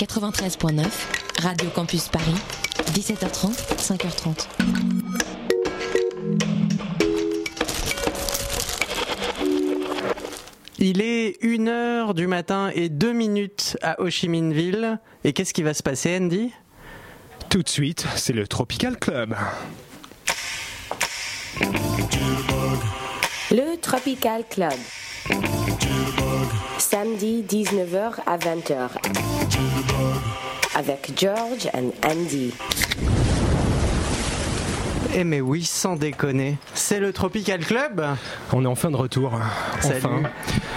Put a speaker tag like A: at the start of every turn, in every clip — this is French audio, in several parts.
A: 93.9, Radio Campus Paris, 17h30, 5h30.
B: Il est 1h du matin et 2 minutes à Ho Chi Minh Ville. Et qu'est-ce qui va se passer, Andy?
C: Tout de suite, c'est le Tropical Club.
D: Le Tropical Club. Samedi 19h à 20h. Avec George and Andy.
B: Eh mais oui, sans déconner. C'est le Tropical Club
C: On est en fin de retour.
B: Salut.
C: Enfin.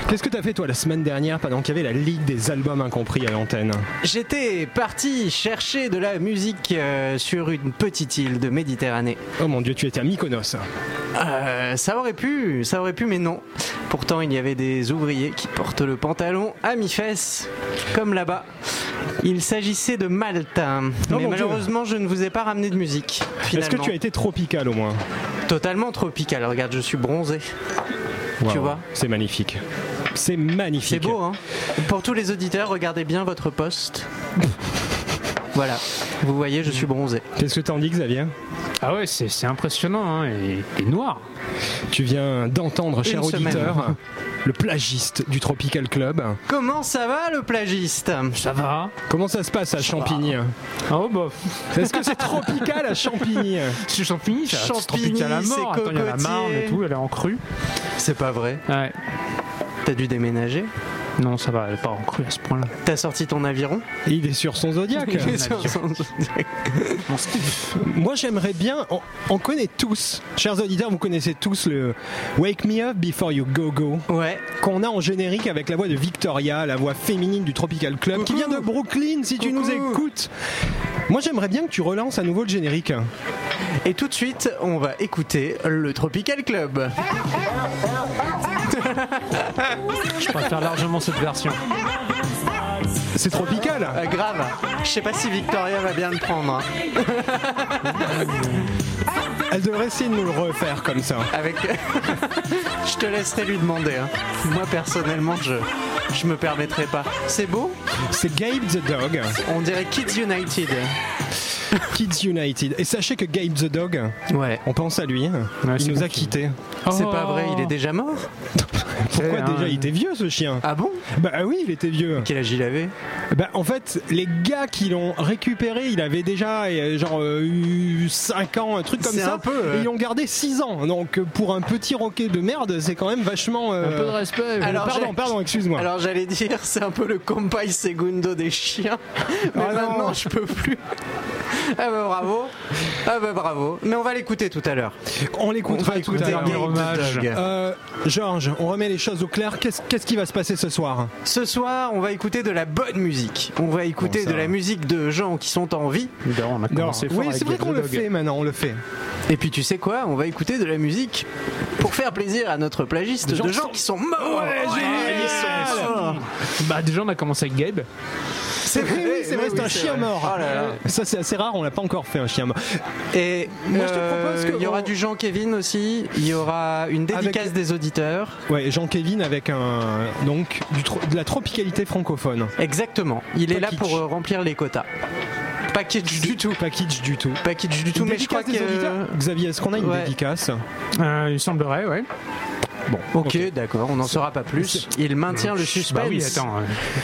C: Qu'est-ce que t'as fait toi la semaine dernière pendant qu'il y avait la Ligue des albums incompris à l'antenne
B: J'étais parti chercher de la musique euh, sur une petite île de Méditerranée.
C: Oh mon dieu, tu étais à Mykonos.
B: Euh, ça aurait pu, ça aurait pu, mais non. Pourtant, il y avait des ouvriers qui portent le pantalon à mi-fesse, comme là-bas. Il s'agissait de Malte.
C: Oh
B: mais
C: Dieu.
B: malheureusement, je ne vous ai pas ramené de musique.
C: Est-ce que tu as été tropical au moins?
B: Totalement tropical. Regarde, je suis bronzé.
C: Waouh,
B: vois?
C: C'est magnifique. C'est magnifique.
B: C'est beau, hein Pour tous les auditeurs, regardez bien votre poste. voilà. Vous voyez, je suis bronzé.
C: Qu'est-ce que t'en dis Xavier?
E: Ah ouais, c'est c'est impressionnant, hein, et, et noir.
C: Tu viens d'entendre, cher
B: Une semaine.
C: auditeur, le plagiste du Tropical Club.
B: Comment ça va, le plagiste?
E: Ça va
C: Comment ça se passe à Champigny?
E: Oh bah,
C: Est-ce que c'est tropical à Champigny?
E: C'est Champigny, c'est tropical à mort. Attends, il y a la. Marne et tout, elle est en crue.
B: C'est pas vrai.
E: Ouais.
B: T'as dû déménager
E: Non, ça va, elle est pas en crue à ce point-là.
B: T'as sorti ton aviron
C: Il est sur son zodiaque. Moi, j'aimerais bien. On, on connaît tous, chers auditeurs, vous connaissez tous le Wake Me Up Before You Go Go
B: Ouais.
C: qu'on a en générique avec la voix de Victoria, la voix féminine du Tropical Club, qui vient de Brooklyn. Si tu nous écoutes, moi, j'aimerais bien que tu relances à nouveau le générique.
B: Et tout de suite, on va écouter le Tropical Club.
E: Je préfère largement cette version.
C: C'est tropical.
B: Ah, grave. Je sais pas si Victoria va bien le prendre. hein.
C: Elle devrait essayer de nous le refaire comme ça.
B: Avec. je te laisserai lui demander. hein. Moi personnellement, je je me permettrai pas. C'est beau?
C: C'est Gabe the Dog,
B: On dirait Kids United.
C: Kids United. Et sachez que Gabe the Dog,
B: Ouais.
C: on pense à lui.
E: Ouais,
C: il nous a quittés.
B: C'est
E: Oh.
B: pas vrai, il est déjà mort
C: Pourquoi
E: hein,
C: déjà Il était vieux ce chien.
B: Ah bon
C: Bah oui, il était vieux.
B: Quel âge il avait
C: Bah, en fait, les gars qui l'ont récupéré, il avait déjà euh, genre eu 5 ans, un truc comme ça.
B: un peu, euh,
C: Et ils l'ont gardé 6 ans. Donc euh, pour un petit roquet de merde, c'est quand même vachement. euh,
E: Un peu de respect.
B: Alors,
C: pardon, pardon, excuse-moi.
B: Alors j'allais dire, c'est un peu le compay segundo des chiens. Mais
C: Ah non.
B: maintenant, je peux plus. Ah bah bravo. Ah bah bravo. Mais on va l'écouter tout à l'heure.
C: On
B: On
C: l'écoutera
B: va
C: tout
B: écouter
C: à l'heure. Euh, Georges, on remet les choses au clair. Qu'est-ce qui va se passer ce soir?
B: Ce soir, on va écouter de la bonne musique. On va écouter
C: Bon,
B: de la musique de gens qui sont en vie.
E: Évidemment, on a
C: Non.
E: commencé fort
C: Oui, c'est vrai qu'on le fait maintenant, on le fait.
B: Et puis tu sais quoi? On va écouter de la musique pour faire plaisir à notre plagiste de
C: gens
B: gens,
C: qui sont-
B: qui sont morts.
C: Ouais,
B: Ouais,
C: génial.
B: ils sont morts.
E: Bah déjà, on a commencé avec Gabe.
C: C'est vrai, oui, c'est vrai, c'est un chien mort.
B: Oh là.
C: Ça, c'est assez rare, on l'a pas encore fait un chien mort.
B: Et
C: Moi, je te
B: euh,
C: propose que
B: il y aura du Jean Kevin aussi. Il y aura une dédicace
C: Avec-
B: des auditeurs.
C: Ouais, Jean-Kévin avec un donc de la tropicalité francophone.
B: Exactement. Il est là
C: Package.
B: pour euh, remplir les quotas. Package du tout.
C: Package du tout.
B: Package du tout.
C: Une
B: Mais je crois que.
C: Xavier, est-ce qu'on a une
B: Ouais.
C: dédicace?
E: Euh, il semblerait, ouais.
C: Bon,
B: Ok, d'accord, on n'en saura pas plus. Il maintient le suspense.
E: Bah oui, attends. euh,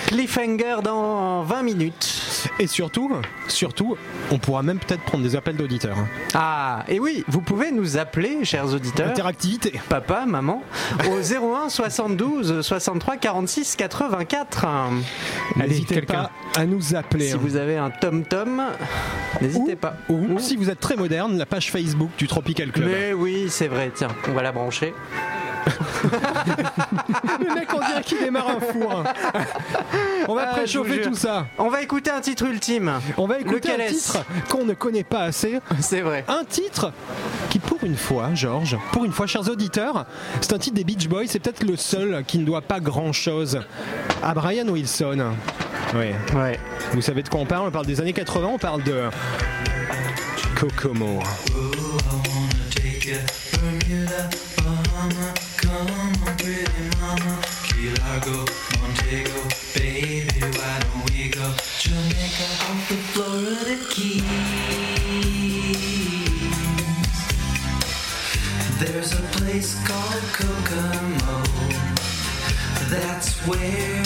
B: Cliffhanger dans 20 minutes.
C: Et surtout, surtout, on pourra même peut-être prendre des appels d'auditeurs.
B: Ah, et oui, vous pouvez nous appeler, chers auditeurs.
C: Interactivité.
B: Papa, maman, au 01 72 63 46 84.
E: Allez,
C: N'hésitez pas à nous appeler.
B: Si vous avez un tom-tom, n'hésitez pas.
C: Ou si vous êtes très moderne, la page Facebook du Tropical Club.
B: Mais oui, c'est vrai, tiens, on va la brancher.
C: Le mec, on dirait qu'il démarre un four. On va
B: Ah,
C: préchauffer tout ça.
B: On va écouter un titre ultime.
C: On va écouter
B: Lequel
C: un
B: est-ce
C: titre qu'on ne connaît pas assez.
B: C'est vrai.
C: Un titre qui, pour une fois, Georges, pour une fois, chers auditeurs, c'est un titre des Beach Boys. C'est peut-être le seul qui ne doit pas grand-chose à Brian Wilson. Oui.
B: Ouais.
C: Vous savez de quoi on parle? On parle des années 80, on parle de Kokomo.
F: The Florida Keys. There's a place called Kokomo. That's where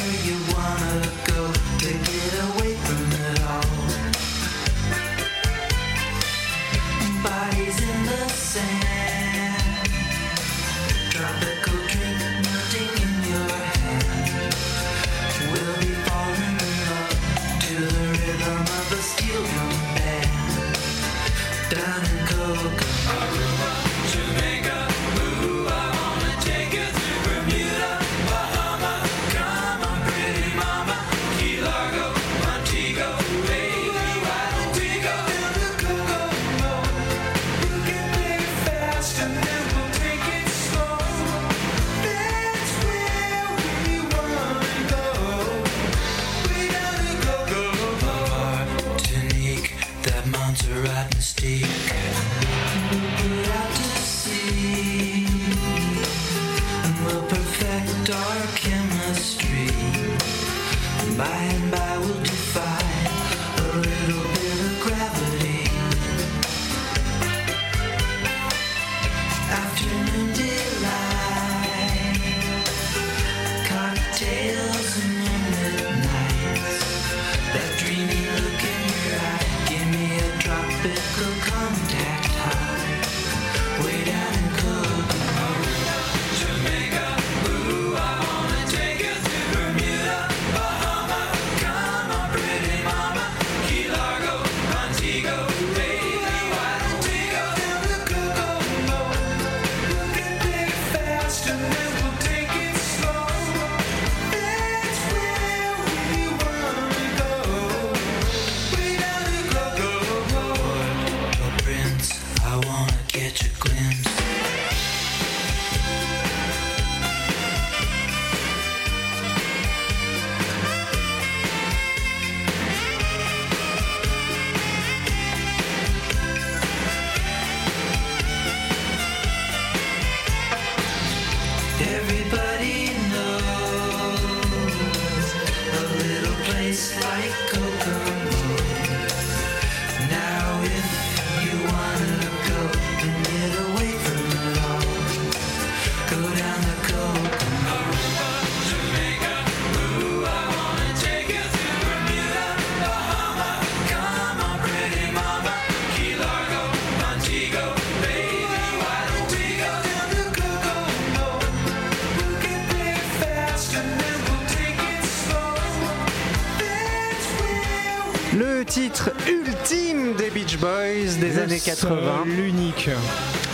B: 80.
C: seul, L'unique.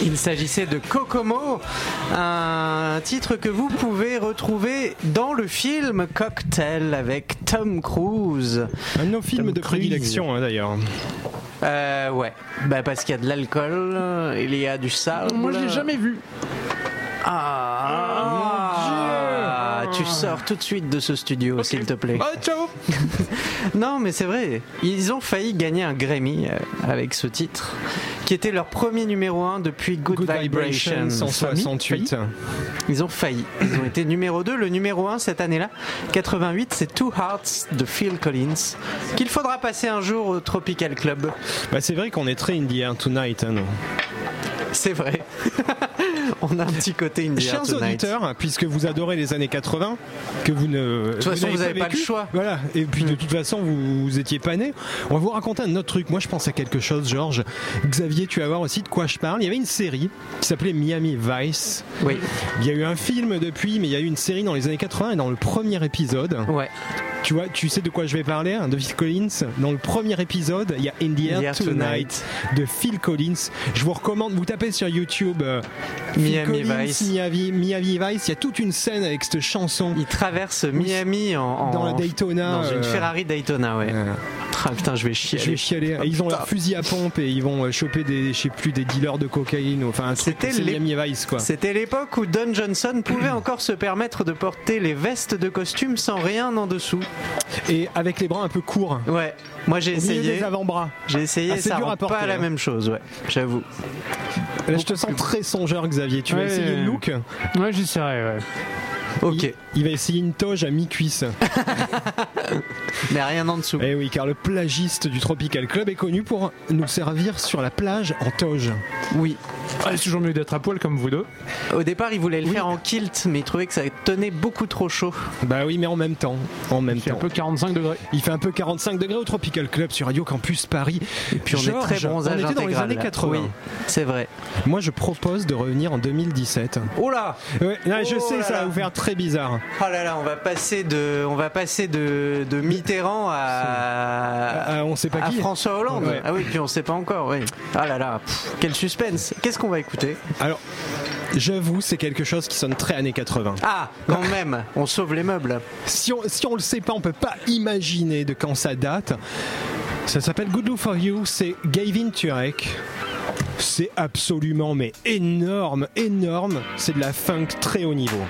B: Il s'agissait de Kokomo, un titre que vous pouvez retrouver dans le film Cocktail avec Tom Cruise.
C: Un de nos films
B: Tom
C: de
B: Cruise.
C: prédilection hein, d'ailleurs.
B: Euh, ouais, bah parce qu'il y a de l'alcool, il y a du sable.
E: Moi, je l'ai jamais vu.
B: Ah, sors tout de suite de ce studio, s'il te plaît.
C: Oh, ciao
B: Non, mais c'est vrai. Ils ont failli gagner un Grammy euh, avec ce titre, qui était leur premier numéro 1 depuis Good,
C: Good
B: Vibrations.
C: 168.
B: Ils ont failli. Ils ont été numéro 2. Le numéro 1 cette année-là, 88, c'est Two Hearts de Phil Collins, qu'il faudra passer un jour au Tropical Club.
C: Bah, c'est vrai qu'on est très in the air tonight. hein, nous.
B: C'est vrai. On a un petit côté India
C: Chers
B: Tonight.
C: auditeurs, puisque vous adorez les années 80, que vous ne. De
B: toute façon, vous n'avez pas le choix. Hmm.
C: Voilà. Et puis de toute façon, vous, vous étiez pas né. On va vous raconter un autre truc. Moi, je pense à quelque chose, Georges. Xavier, tu vas voir aussi de quoi je parle. Il y avait une série qui s'appelait Miami Vice.
B: Oui.
C: Il y a eu un film depuis, mais il y a eu une série dans les années 80 et dans le premier épisode,
B: Ouais.
C: tu vois, tu sais de quoi je vais parler, hein, de Phil Collins? Dans le premier épisode, il y a In the Air, Tonight,
B: Tonight.
C: de Phil Collins. Je vous recommande, vous tapez sur YouTube euh,
B: Miami
C: Collins,
B: Vice.
C: Miami, Miami Vice. Il y a toute une scène avec cette chanson.
B: Il traverse Miami en, en-
C: Dans la Daytona,
B: Dans une
C: euh,
B: Ferrari Daytona, ouais.
C: Euh,
B: Ah, putain, je vais chier.
C: je vais chialer. Ils ont leur fusil à pompe et ils vont euh, choper des, je sais plus, des dealers de cocaïne. Enfin.
B: C'était les-
C: Miami Vice, quoi.
B: C'était l'époque où Don Johnson pouvait encore se permettre de porter les vestes de costume sans rien en dessous.
C: Et avec les bras un peu courts.
B: Ouais, moi j'ai essayé.
C: des avant-bras.
B: J'ai essayé,
C: Ah, c'est
B: ça
C: dur à porter,
B: pas la
C: hein.
B: même chose, ouais, j'avoue.
C: Là, je te sens très songeur, Xavier. Tu vas
E: Ouais.
C: essayer le look?
E: Ouais, j'essaierai, ouais.
B: Ok.
C: il, il va essayer une toge à mi-cuisse.
B: Mais rien en dessous.
G: Eh oui, car le plagiste du Tropical Club est connu pour nous servir sur la plage en toge.
B: Oui.
E: Ah, c'est toujours mieux d'être à poil comme vous deux.
B: Au départ, il voulait le faire en kilt, mais il trouvait que ça tenait beaucoup trop chaud.
G: Bah oui, mais en même temps, en même
E: Il fait un
G: temps.
E: peu 45 degrés.
G: Il fait un peu 45 degrés au Tropical Club sur Radio Campus Paris. Et
B: Puis on est très bronzage
G: on était dans les années
B: là.
G: 80.
B: Oui, c'est vrai.
G: Moi, je propose de revenir en 2017.
B: Oh là
G: Ouais, là, je
B: Oh
G: sais,
B: là
G: ça va vous faire très bizarre.
B: Oh là là, on va passer de, on va passer de, de Mitterrand à,
G: Ah, on sait pas
B: à
G: qui.
B: François Hollande.
G: Ouais.
B: Ah oui, puis on sait pas encore. Oui. Ah là là, pff, quel suspense. Qu'est-ce qu'on va écouter?
G: Alors, j'avoue, c'est quelque chose qui sonne très années 80.
B: Ah, quand même, on sauve les meubles.
G: Si on, si on le sait pas, on peut pas imaginer de quand ça date. Ça s'appelle Good Look for You, c'est Gavin Turek. C'est absolument mais énorme, énorme. C'est de la funk très haut niveau.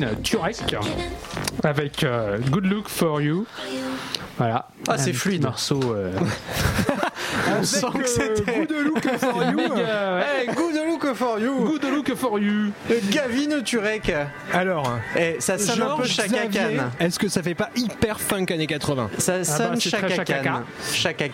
E: Gavin Turek avec euh, Good Look for You. Voilà.
B: Ah, c'est fluide.
E: morceau. euh,
B: On sent que c'était.
G: Good Look for You.
B: Eh, good look for you.
E: Good look for you.
B: Gavin Turek.
C: Alors,
B: Eh, ça sonne un peu Chaka Khan.
C: Est-ce que ça fait pas hyper funk années 80
B: Ça sonne
E: bah, très
B: Chaka Khan. Chaka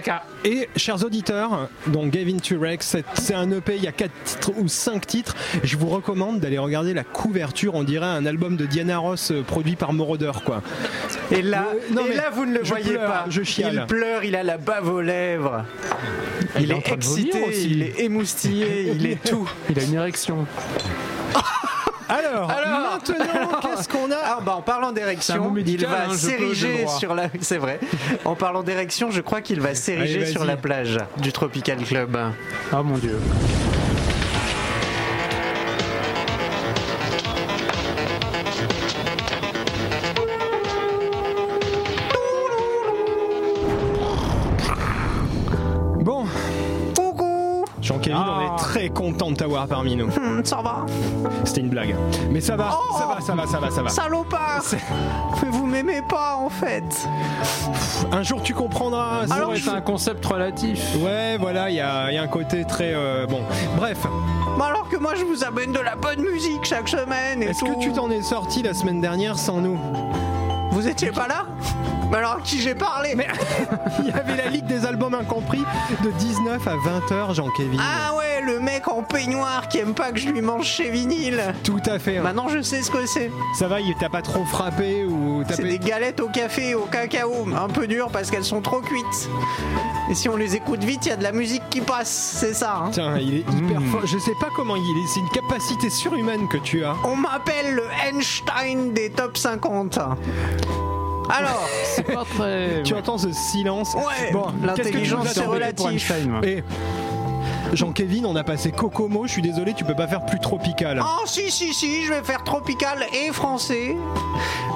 B: Khan.
C: Et chers auditeurs, donc Gavin Turek, c'est un EP, il y a 4 titres ou 5 titres. Je vous recommande d'aller regarder la couverture, on dirait un album de Diana Ross euh, produit par Moroder quoi.
B: Et là,
C: Euh, non,
B: et
C: mais
B: là vous ne le voyez
C: pleure,
B: pas.
C: je chiale.
B: Il pleure, il a la bave aux lèvres.
E: Il
B: Il,
E: est
B: est excité,
E: aussi.
B: il est émoustillé, il est tout.
E: Il a une érection.
C: Alors,
B: Alors
C: maintenant, qu'est-ce qu'on a
B: Ah bah en parlant d'érection, il va
E: hein,
B: s'ériger sur la. C'est vrai. En parlant d'érection, je crois qu'il va s'ériger sur la plage du Tropical Club.
E: Oh mon dieu.
C: Très content de t'avoir parmi nous.
B: Hum, ça va
C: C'était une blague. Mais ça va,
B: Oh
C: ça va, ça va, ça va, ça va.
B: Salopard Mais vous m'aimez pas en fait.
C: Un jour tu comprendras.
E: Alors, c'est un concept relatif.
C: Ouais, voilà, il y a, il y a un côté très... euh, bon, bref.
B: Mais alors que moi je vous amène de la bonne musique chaque semaine
C: Est-ce que tu t'en es sorti la semaine dernière sans nous?
B: Vous étiez pas là? Mais alors à qui j'ai parlé
C: Mais il y avait la Ligue des albums incompris de 19 à 20h, Jean-Kévin.
B: Ah ouais, le mec en peignoir qui aime pas que je lui mange chez vinyle.
C: Tout à fait. hein.
B: Maintenant je sais ce que c'est.
C: Ça va, il t'a pas trop frappé ou
B: C'est
C: tapé
B: des galettes au café et au cacao, un peu dures parce qu'elles sont trop cuites. Et si on les écoute vite, il y a de la musique qui passe, c'est ça. hein.
C: Tiens, il est hyper fort. Je sais pas comment il est. C'est une capacité surhumaine que tu as.
B: On m'appelle le Einstein des top 50. Alors,
E: C'est pas très.
C: Tu entends ce silence
B: Ouais,
C: Bon,
B: l'intelligence,
C: qu'est-ce que tu
B: c'est relatif.
C: Et Jean-Kévin, on a passé Kokomo. Je suis désolé, tu peux pas faire plus tropical.
B: oh si si si, je vais faire tropical et français.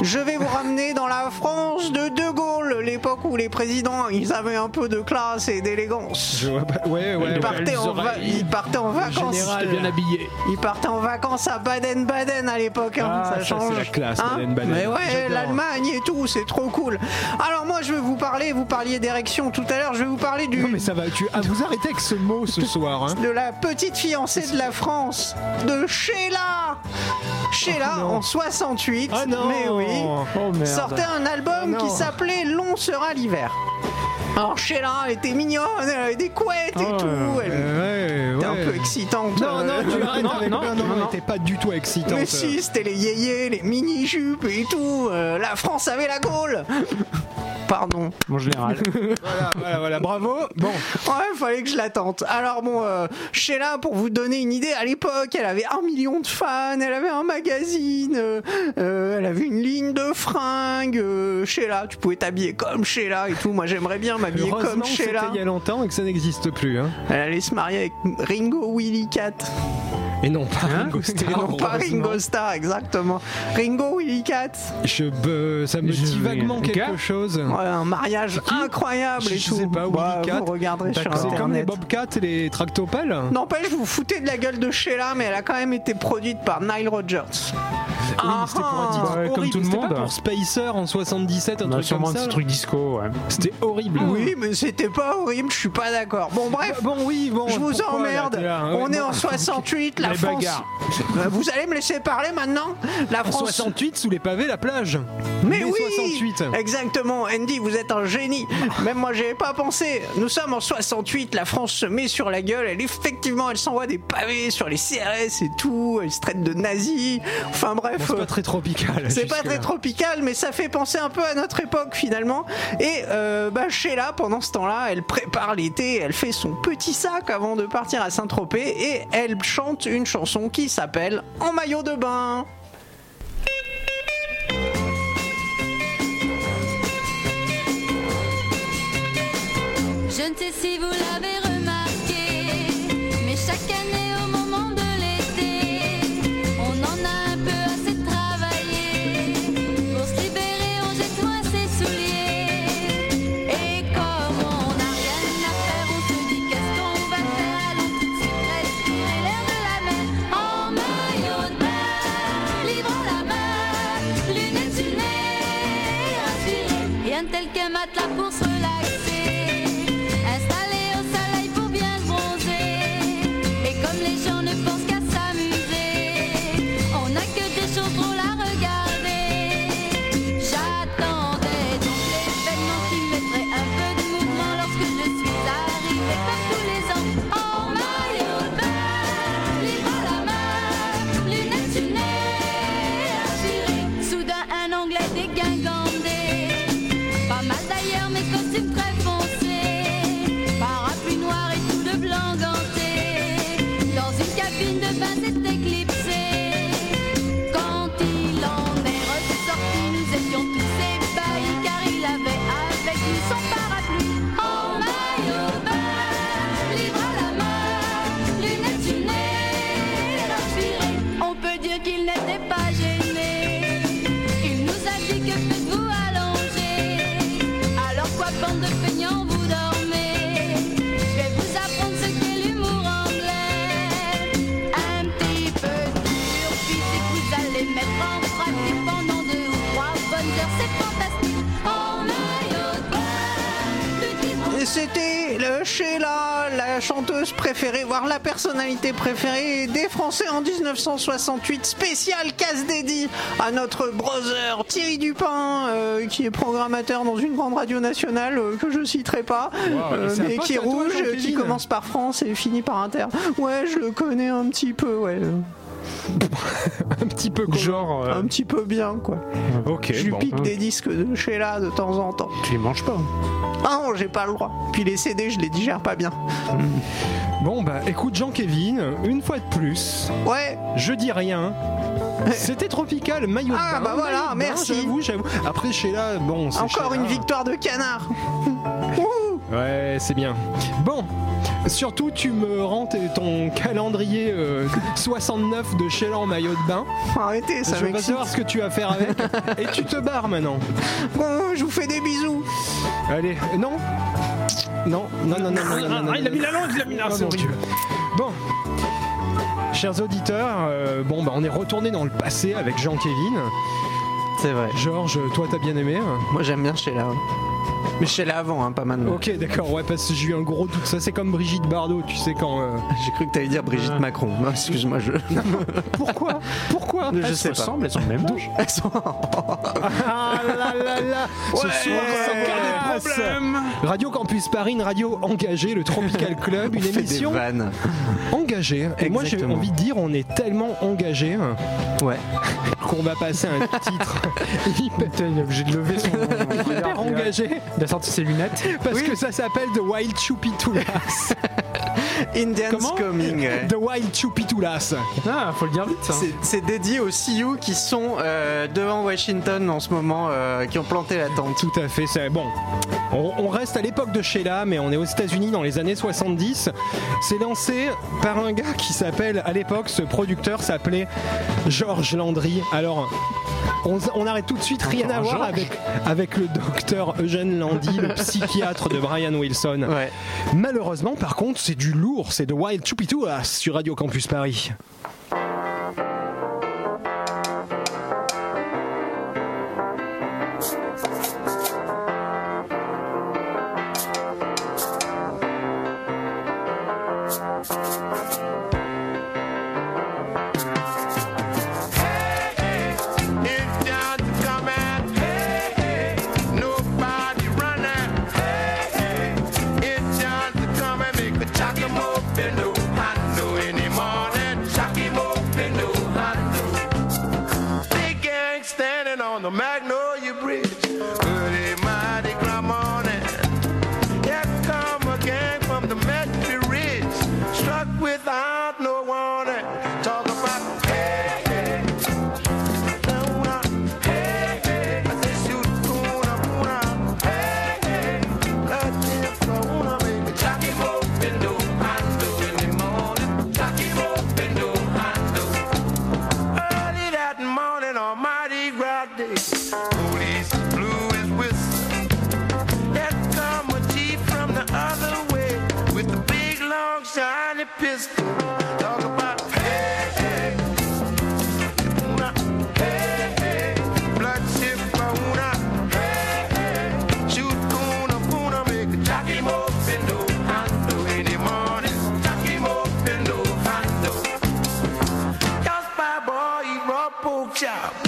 B: Je vais vous ramener dans la France de De Gaulle, l'époque où les présidents, ils avaient un peu de classe et d'élégance.
C: Je vois pas. Ouais, ouais.
B: Ils
C: ouais.
B: partaient, en va- ils partaient en vacances.
C: Général,
E: Bien habillé.
B: Ils partaient en vacances à Baden-Baden à l'époque, hein,
C: Ah,
B: ça
C: ça,
B: change.
C: c'est la classe,
B: Hein
C: Baden-Baden.
B: Mais ouais, l'Allemagne et tout, c'est trop cool. Alors moi, je vais vous parler, vous parliez d'érection tout à l'heure, je vais vous parler du
C: Non, mais ça va. Tu... Ah, vous arrêtez avec ce mot ce soir. Hein.
B: de la petite fiancée de la France, de Sheila. Sheila
C: Oh, non.
B: en 68,
C: Ah non
B: mais oui,
E: Oh
B: sortait un album
C: Ah,
B: qui s'appelait Long sera l'hiver. Alors Sheila, elle était mignonne, elle avait des couettes et tout, elle
C: ouais,
B: était un peu excitante.
C: Non, non,
B: euh,
C: tu arrêtes
E: non,
C: avec
E: non,
C: non, non,
E: non,
C: t'es pas du tout excitante.
B: Mais si, c'était les yéyés, les mini-jupes et tout. euh, la France avait la Gaule. Pardon.
E: Mon général.
C: Voilà, voilà, voilà, bravo. Bon,
B: Ouais, fallait que je la tente. Alors bon, euh, Sheila, pour vous donner une idée, à l'époque, elle avait un million de fans, elle avait un magazine, euh, euh, elle avait une ligne de fringues. euh, Sheila, tu pouvais t'habiller comme Sheila et tout. Moi, j'aimerais bien m'habiller comme Sheila.
C: il y a longtemps et que ça n'existe plus. Hein.
B: Elle allait se marier avec Ringo Willy Cat.
C: Et non pas Ringo
B: Et
C: Starr,
B: non pas. Ringo Starr, exactement. Ringo Willy Cat.
C: Je, be- ça me
E: Je
C: dit
E: vais-
C: vaguement quelque chose.
B: Ouais, un mariage incroyable et
C: Je
B: tout.
C: sais pas,
B: Bah,
C: Willy Cat.
B: Vous regarderez sur
C: C'est comme les
B: internet.
C: Bobcats et les Tractopelles
B: N'empêche, vous vous foutez de la gueule de Sheila, mais elle a quand même été produite par Nile Rodgers.
C: Oui, mais c'était pour un titre
E: Ouais, comme
C: horrible.
E: tout le
C: C'était pas
E: monde.
C: pour Spacer en 77, un
E: On a
C: truc
E: sûrement
C: comme
E: un
C: ça.
E: petit truc disco, ouais.
C: C'était horrible.
B: Oui, mais c'était pas horrible, je suis pas d'accord. Bon, bref.
C: Bon, oui, bon.
B: Je vous emmerde.
C: Hein,
B: On est en 68, la France. Euh, Vous allez me laisser parler maintenant La
C: En
B: France.
C: 68, sous les pavés, la plage.
B: Mais
C: Mai
B: oui
C: 68.
B: Exactement, Andy, vous êtes un génie. Même moi, j'y avais pas pensé. Nous sommes en 68, la France se met sur la gueule. Elle, effectivement, elle s'envoie des pavés sur les CRS et tout. Elle se traite de nazis. Enfin bref.
C: Bon, c'est
B: euh,
C: pas très tropical.
B: C'est pas très tropical, mais ça fait penser un peu à notre époque finalement. Et euh, bah, Sheila, pendant ce temps-là, elle prépare l'été, elle fait son petit sac avant de partir à Saint-Tropez et elle chante une chanson qui s'appelle En maillot de bain.
H: Je ne sais si vous l'avez remarqué, mais chaque année
B: préférée, voire la personnalité préférée des Français en 1968. Spécial casse dédié à notre brother Thierry Dupin, euh, qui est programmateur dans une grande radio nationale euh, que je citerai pas,
C: Wow,
B: euh, mais qui est
C: toi,
B: rouge, qui commence par France et finit par Inter. Ouais, je le connais un petit peu, ouais.
C: Un petit peu.
E: Genre, euh,
B: Un petit peu bien, quoi.
C: Ok,
B: je lui
C: bon.
B: pique des disques de Sheila de temps en temps.
E: tu les manges pas.
B: Ah non, j'ai pas le droit. Puis les CD, je les digère pas bien.
C: Bon, bah écoute, Jean-Kévin, une fois de plus,
B: Ouais,
C: je dis rien. C'était tropical, maillot
B: Ah, bah voilà,
C: maillot
B: merci.
C: J'avoue, j'avoue. Après, Sheila, bon,
B: encore
C: Sheila.
B: une victoire de canard.
C: Ouais, c'est bien. Bon, surtout, tu me rends ton calendrier euh, 69 de Sheila en maillot de bain.
B: Arrêtez, ça
C: je veux pas savoir ce que tu vas faire avec. Et tu te barres maintenant.
B: Bon, je vous fais des bisous.
C: Allez, euh, non Non, non, non, non, non, non, non, non,
E: Ah, il a mis la langue, il a mis la langue.
C: Bon. Chers auditeurs, euh, bon bah on est retourné dans le passé avec Jean-Kévin.
B: C'est vrai.
C: Georges, toi t'as bien aimé hein
B: Moi, j'aime bien Sheila. ouais. Mais Sheila avant, hein, pas maintenant.
C: Ok d'accord, ouais parce que j'ai eu un gros doute. Ça c'est comme Brigitte Bardot, tu sais quand... euh,
B: J'ai cru que t'allais dire Brigitte Macron. Non, excuse-moi, je.
C: Pourquoi? Pourquoi?
B: Je
C: Elles
B: sais
C: se
B: pas.
C: ressemblent, elles ont le même âge.
B: Elles sont-
C: Ah là là là Ce soir, ça casse. Radio Campus Paris, une radio engagée, le Tropical Club, une
B: fait des
C: émission
B: vannes.
C: engagée. Et moi j'ai
B: Exactement.
C: envie de dire, on est tellement engagé
B: Ouais.
C: Qu'on va passer un titre
E: Putain, il est obligé de lever son.
C: hyper engagé
E: Il a sorti ses lunettes.
C: parce
B: Oui.
C: que ça s'appelle The Wild Chupitulas.
B: Indians
E: Comment
B: Coming.
C: The Wild Chupitulas.
E: Ah, faut le dire vite. ça.
B: C'est- C'est dédié aux Sioux qui sont euh, devant Washington en ce moment, euh, qui ont planté la tente.
C: Tout à fait, c'est bon. On, on reste à l'époque de Sheila, mais on est aux États-Unis dans les années 70. C'est lancé par un gars qui s'appelle, à l'époque, ce producteur s'appelait Georges Landry. Alors, on, on arrête tout de suite, rien à voir avec, avec le docteur Eugène Landy, le psychiatre de Brian Wilson.
B: Ouais.
C: Malheureusement, par contre, c'est du lourd, c'est de Wild Chupitulas sur Radio Campus Paris.
I: The Magnolia Bridge. Early mighty grand morning. Here come a gang from the Metro Ridge. Struck without no
B: Yeah.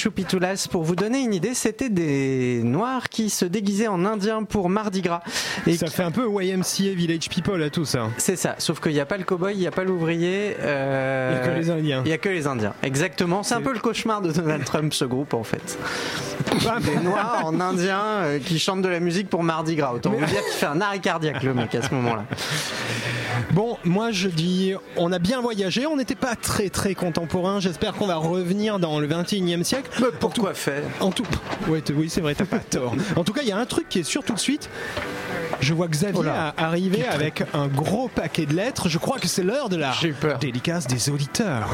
B: Chupitulas. Pour vous donner une idée, c'était des Noirs qui se déguisaient en Indiens pour Mardi Gras. Et
C: Ça fait un peu YMCA Village People à tout ça.
B: c'est ça, sauf qu'il n'y a pas le cow-boy, il n'y a pas l'ouvrier. euh,
C: Il y a que les Indiens.
B: Il n'y a que les Indiens, exactement. C'est un peu le cauchemar de Donald Trump, ce groupe, en fait. Des Noirs en Indien euh, qui chantent de la musique pour Mardi Gras. Autant vous dire qu'il fait un arrêt cardiaque, le mec, à ce moment-là.
C: Bon, moi je dis, on a bien voyagé, on n'était pas très très contemporain. J'espère qu'on va revenir dans le 21e siècle.
B: Pourquoi faire?
C: En tout, ouais, t- oui, c'est vrai, t'as pas tort. En tout cas, il y a un truc qui est sûr tout de suite. Je vois Xavier arriver avec un gros paquet de lettres. Je crois que c'est l'heure de la dédicace des auditeurs.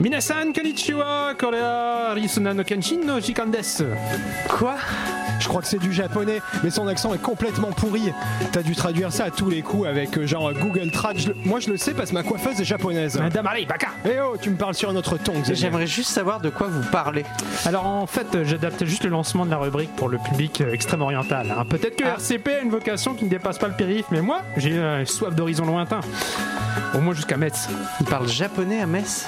E: Minasan konnichiwa, Korea, Risuna no Kenshin no Jikan.
B: Quoi?
C: Je crois que c'est du japonais, mais son accent est complètement pourri. T'as dû traduire ça à tous les coups avec euh, genre Google Trad. Je le- Moi, je le sais parce que ma coiffeuse est japonaise.
E: Madame Ali, baka
C: Eh oh, tu me parles sur un autre ton, Xavier.
B: J'aimerais juste savoir de quoi vous parlez.
E: Alors en fait, euh, j'adapte juste le lancement de la rubrique pour le public euh, extrême oriental. hein. Peut-être que
B: Ah.
E: RCP a une vocation qui ne dépasse pas le périph', mais moi, j'ai euh, soif d'horizon lointain. Au moins jusqu'à Metz.
B: Il parle japonais à Metz?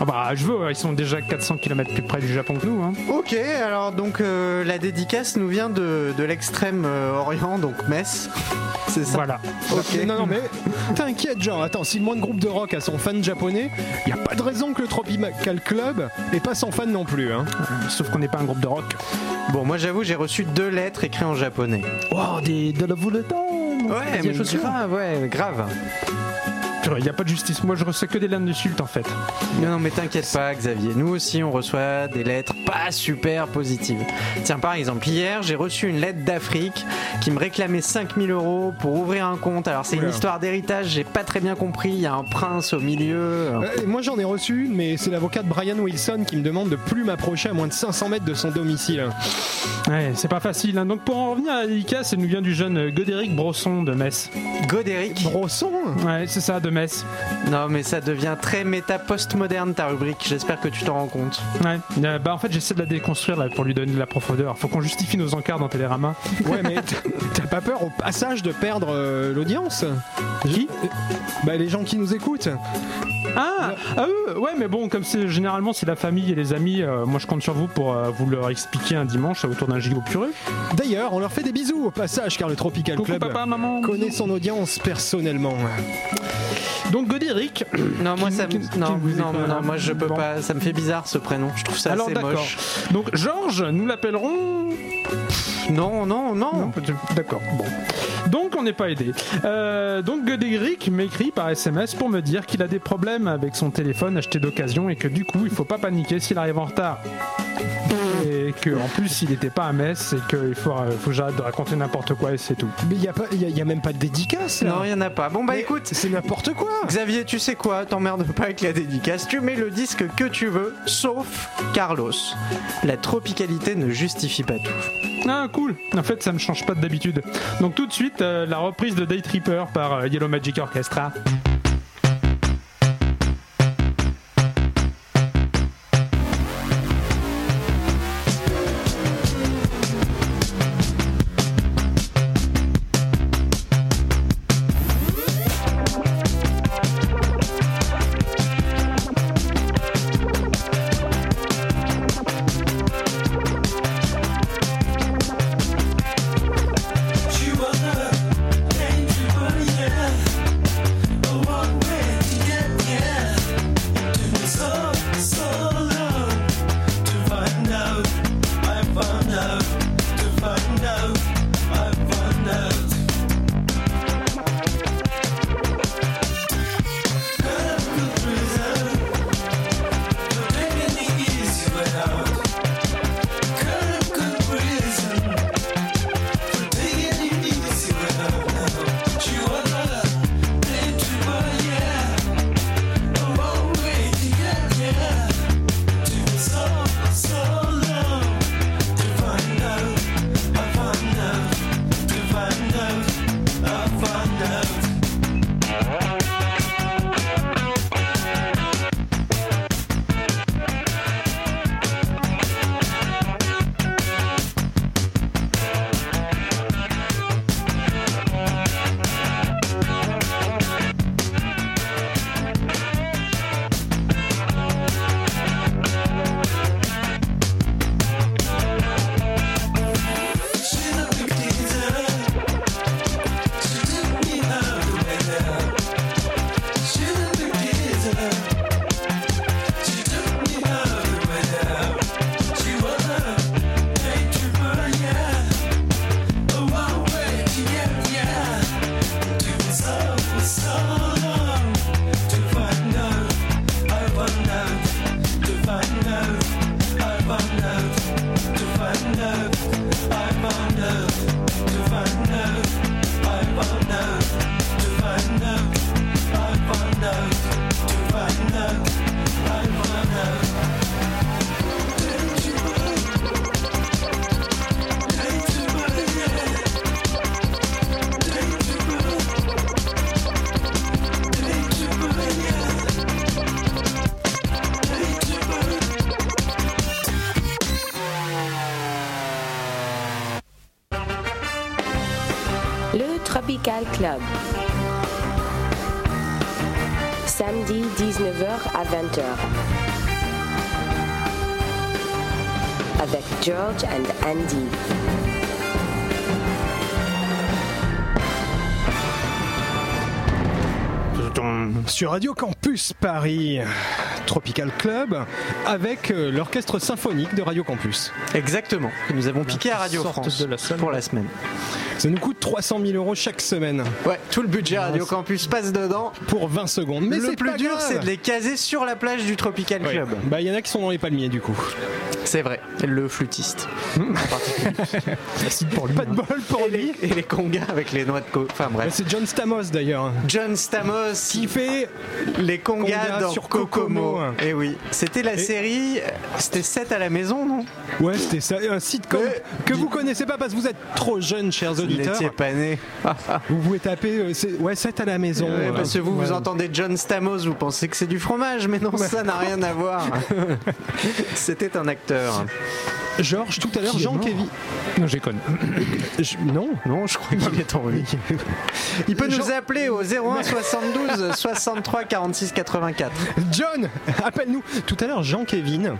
E: Ah bah, je veux, ils sont déjà 400 km plus près du Japon que nous. Hein.
B: Ok, alors donc euh, la dédicace nous vient de, de l'extrême euh, orient, donc Metz. C'est ça?
E: Voilà.
B: Ok.
C: Non, non, mais t'inquiète, genre, attends, si le moindre groupe de rock a son fan japonais, y a pas de raison que le Tropical Club ait pas son fan non plus, hein.
E: Sauf qu'on n'est pas un groupe de rock.
B: Bon, moi j'avoue, j'ai reçu deux lettres écrites en japonais.
E: Oh, des, de la temps
B: Ouais, mais grave, ouais, grave.
E: Il n'y a pas de justice. Moi, je reçois que des lames d'insultes en fait.
B: Non, non, mais t'inquiète pas, Xavier. Nous aussi, on reçoit des lettres pas super positives. Tiens, par exemple, hier, j'ai reçu une lettre d'Afrique qui me réclamait 5000 euros pour ouvrir un compte. Alors, c'est une histoire d'héritage, j'ai pas très bien compris. Il y a un prince au milieu.
C: Euh, moi j'en ai reçu une, mais c'est l'avocat de Brian Wilson qui me demande de plus m'approcher à moins de 500 mètres de son domicile.
E: Ouais, c'est pas facile. hein. Donc, pour en revenir à la dédicace, elle nous vient du jeune Godéric Brosson de Metz.
B: Godéric.
C: Brosson?
E: Ouais, c'est ça, de Metz.
B: Non, mais ça devient très méta postmoderne ta rubrique. J'espère que tu t'en rends compte.
E: Ouais. Euh, bah, en fait, j'essaie de la déconstruire là, pour lui donner de la profondeur. Faut qu'on justifie nos encarts dans Télérama.
C: Ouais, mais t'as pas peur au passage de perdre euh, l'audience?
E: Qui?
C: Bah les gens qui nous écoutent.
E: Ah, ah eux, ouais, mais bon, comme c'est généralement c'est la famille et les amis, euh, moi je compte sur vous pour euh, vous leur expliquer un dimanche autour d'un gigot puré.
C: D'ailleurs, on leur fait des bisous au passage car le Tropical
E: Coucou
C: Club
E: papa, maman.
C: connaît son audience personnellement.
E: Donc Godéric.
B: Non, moi
E: Qui-
B: ça me...
E: qui-
B: non,
E: qui
B: non, non, moi je peux
E: Bon.
B: pas. Ça me fait bizarre ce prénom. Je trouve ça
E: Alors
B: assez
E: d'accord.
B: moche.
E: Donc Georges, nous l'appellerons.
B: Non, non, non.
E: D'accord. Bon. Donc on n'est pas aidé. Euh, donc Godéric m'écrit par SMS pour me dire qu'il a des problèmes avec son téléphone acheté d'occasion et que du coup il faut pas paniquer s'il arrive en retard. Et que en plus il n'était pas à Metz et qu'il faut, euh, faut que j'arrête de raconter n'importe quoi et c'est tout.
C: Mais il y a, pas- y a- y a même pas de dédicace là.
B: Non, il y en a pas. Bon bah
C: Mais
B: écoute,
C: c'est n'importe quoi.
B: Xavier, tu sais quoi? T'emmerdes pas avec la dédicace. Tu mets le disque que tu veux, sauf Carlos. La tropicalité ne justifie pas tout.
E: Ah cool. En fait ça ne change pas d'habitude. Donc tout de suite euh, la reprise de Day Tripper par euh, Yellow Magic Orchestra.
D: Club. Samedi 19h à 20h. Avec George and Andy.
C: Sur Radio Campus Paris, Tropical Club, avec euh, l'orchestre symphonique de Radio Campus.
B: Exactement. Que nous avons piqué à Radio France
E: de la
B: pour la semaine.
C: Ça nous coûte 300 000 euros chaque semaine
B: Ouais, tout le budget Radio Campus passe dedans.
C: pour 20 secondes. Mais
B: le plus dur, c'est de les caser sur la plage du Tropical. Club.
C: Bah, il y en a qui sont dans les palmiers du coup.
B: C'est vrai. Le flûtiste.
E: pour lui.
C: Pas de bol pour
B: Et les,
C: lui.
B: et les congas avec les noix de coco. Enfin bref.
C: c'est John Stamos d'ailleurs.
B: John Stamos
C: Qui fait
B: les congas
C: Congas
B: dans
C: sur
B: Kokomo.
C: Kokomo.
B: Et oui, c'était la série. euh, C'était 7 à la maison, non?
C: Ouais, c'était ça, un sitcom
B: Ouais.
C: que vous connaissez pas parce que vous êtes trop jeunes, chers
B: Vous
C: auditeurs.
B: n'étiez pas né.
C: Vous pouvez taper, euh, ouais, 7 à la maison.
B: Ouais,
C: euh,
B: parce que vous, vous entendez John Stamos, vous pensez que c'est du fromage, mais non, ça n'a rien à voir. C'était un acteur.
C: Georges, tout à l'heure, Jean Kevin.
E: Non.
C: Je- Non,
B: Non, je crois qu'il est en vie. Il peut nous appeler au 01 72 63 46 84.
C: John, appelle-nous. Tout à l'heure, Jean Kevin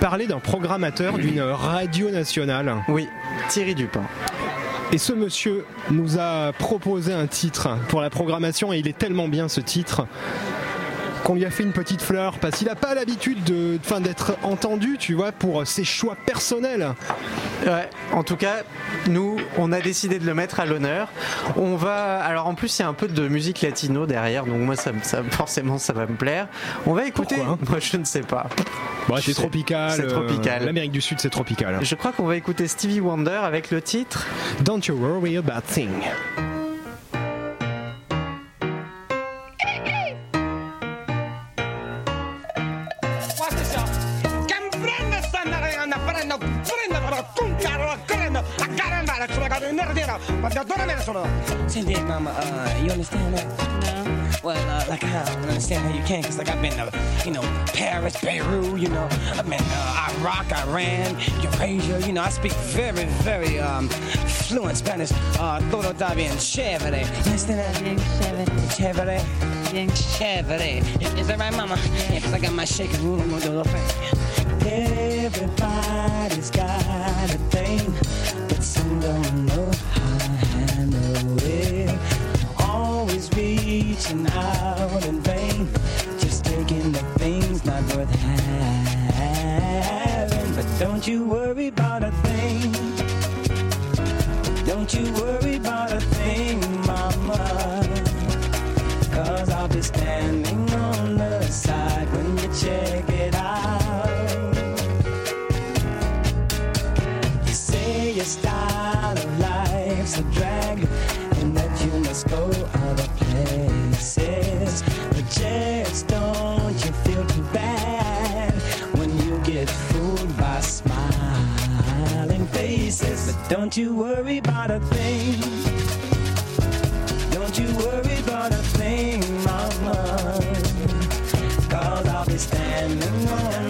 C: parlait d'un programmateur d'une radio nationale.
B: Oui, Thierry Dupin.
C: Et ce monsieur nous a proposé un titre pour la programmation et il est tellement bien ce titre qu'on lui a fait une petite fleur parce qu'il n'a pas l'habitude de, enfin, d'être entendu, tu vois, pour ses choix personnels.
B: Ouais, en tout cas, nous, on a décidé de le mettre à l'honneur. On va. Alors en plus, il y a un peu de musique latino derrière, donc moi, ça, me- ça- forcément, ça va me plaire. On va écouter.
C: Pourquoi
B: moi, je ne sais pas.
C: Bon,
B: Je
C: c'est tropical.
B: C'est tropical.
C: euh, L'Amérique du Sud, c'est tropical.
B: Je crois qu'on va écouter Stevie Wonder avec le titre.
C: Don't you worry about thing.
J: Nero, nero, ma da dove me ne sono? Mama, uh, you understand that? No. Well, uh, like, I don't understand how you can, cause like I've been to, you know, Paris, Beirut, you know, I've been uh, Iraq, Iran, Eurasia, you know, I speak very, very um, fluent Spanish. Uh, todo está bien, chévere. You understand that?
K: Bien chévere,
J: Chévere.
K: bien
J: Chévere. Is that right, mama? Yeah, 'cause I got my shaking room. I'm gonna do a little thing. Everybody's got a thing, but some don't know reaching out in vain, just taking the things not worth having. But don't you worry about a thing. Don't you worry don't you worry about a thing. Don't you worry about a thing, mama. Cause I'll be standing on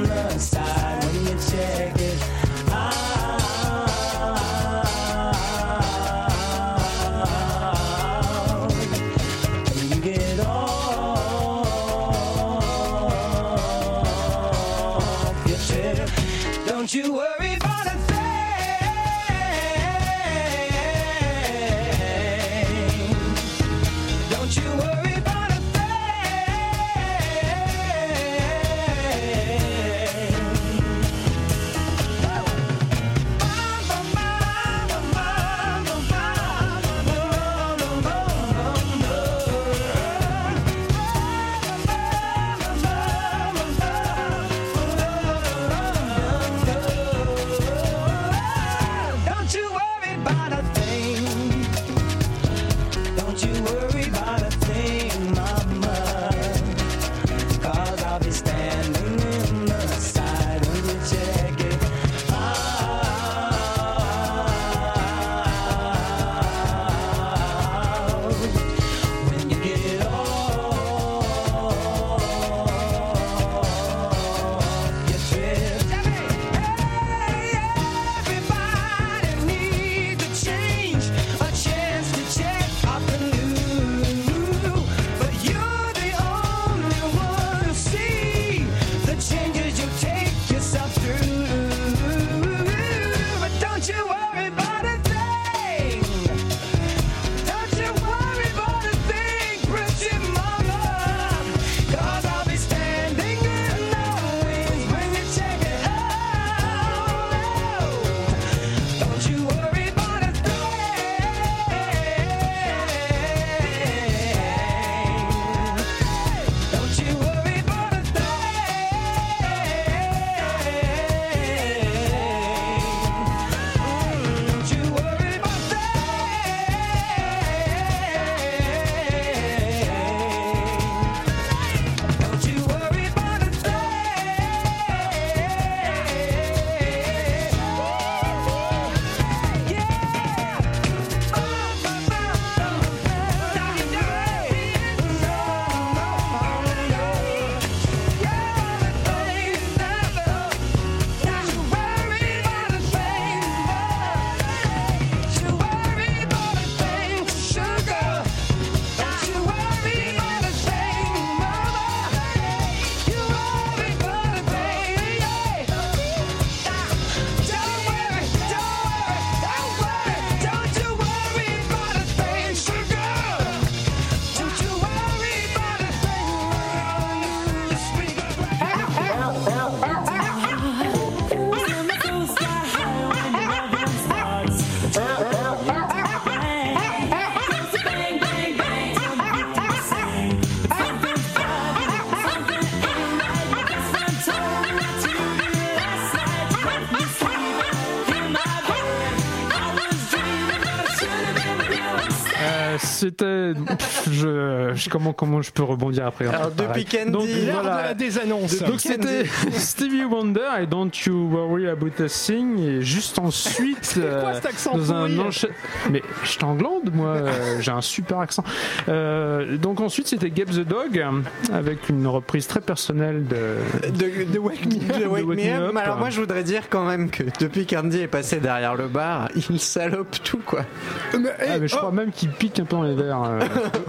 E: Je, comment, comment je peux rebondir après
B: Alors, depuis Candy,
E: Donc, voilà.
C: de la désannonce.
E: Donc c'était Stevie Wonder et Don't You Worry About a Thing et juste ensuite
C: quoi
E: euh,
C: cet accent
E: dans un encha- mais je suis anglande moi euh, j'ai un super accent Euh, donc ensuite c'était Gabe the Dog avec une reprise très personnelle de
B: de, de Wake Me, de Wake
E: De Wake
B: Me
E: Me
B: Up. Alors moi je voudrais dire quand même que depuis qu'Andy est passé derrière le bar, il salope tout quoi.
C: Mais,
E: ah, mais je
C: oh,
E: crois même qu'il pique un peu dans les verres euh,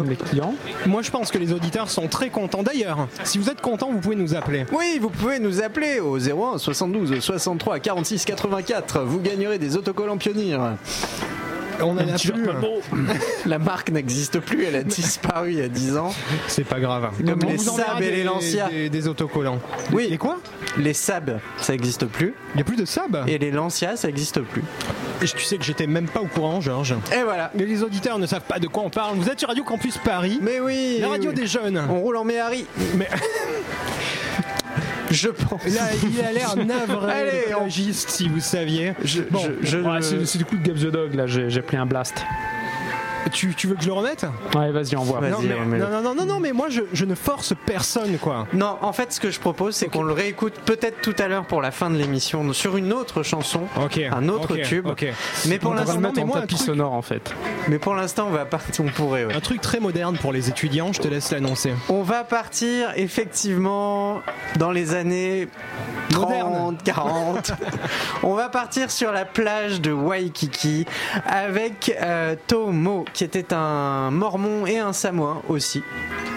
E: les clients
C: Moi, je pense que les auditeurs sont très contents. D'ailleurs, si vous êtes contents, vous pouvez nous appeler.
B: Oui, vous pouvez nous appeler au 01 72 63 46 84. Vous gagnerez des autocollants Pionnier.
C: On en a plus.
E: Marlboro.
B: La marque n'existe plus, elle a disparu il y a 10 ans.
C: C'est pas grave.
B: Comme
C: On
B: les Saab et les Lancia.
C: Des, des autocollants.
B: Oui.
C: Et quoi
B: Les Saab, ça n'existe plus.
C: Il n'y a plus de sab
B: Et les Lancia, ça n'existe plus.
C: Et Tu sais que j'étais même pas au courant, Georges.
B: Et voilà.
C: Mais les auditeurs ne savent pas de quoi on parle. Vous êtes sur Radio Campus Paris,
B: Mais oui.
C: la radio
B: oui.
C: des jeunes.
B: On roule en Méhari.
C: Mais
B: Je pense.
C: là, il a l'air navré,
B: Allez,
C: le
B: on-
C: si vous saviez.
B: Je,
C: Bon,
B: je-
E: c'est c'est du coup de Gabe the Dog là j'ai pris un blast
C: Tu, tu veux que je le remette
E: ouais vas-y envoie
B: Vas-y,
C: non, mais, non, non, non, non, non, mais moi je, je ne force personne, quoi.
B: Non, en fait, ce que je propose, c'est qu'on le réécoute peut-être tout à l'heure pour la fin de l'émission sur une autre chanson, un autre
C: ok,
B: tube.
C: ok.
B: Mais pour
E: on va
B: l'instant,
E: le mettre
C: mais
E: en
C: moi, un
E: tapis
C: truc-
E: sonore en fait
B: mais pour l'instant, on va partir. On pourrait. ouais.
C: Un truc très moderne pour les étudiants, je te laisse l'annoncer.
B: On va partir effectivement dans les années 30,
C: Moderne.
B: 40. On va partir sur la plage de Waikiki avec euh, Tomo, qui était un mormon et un samoa aussi.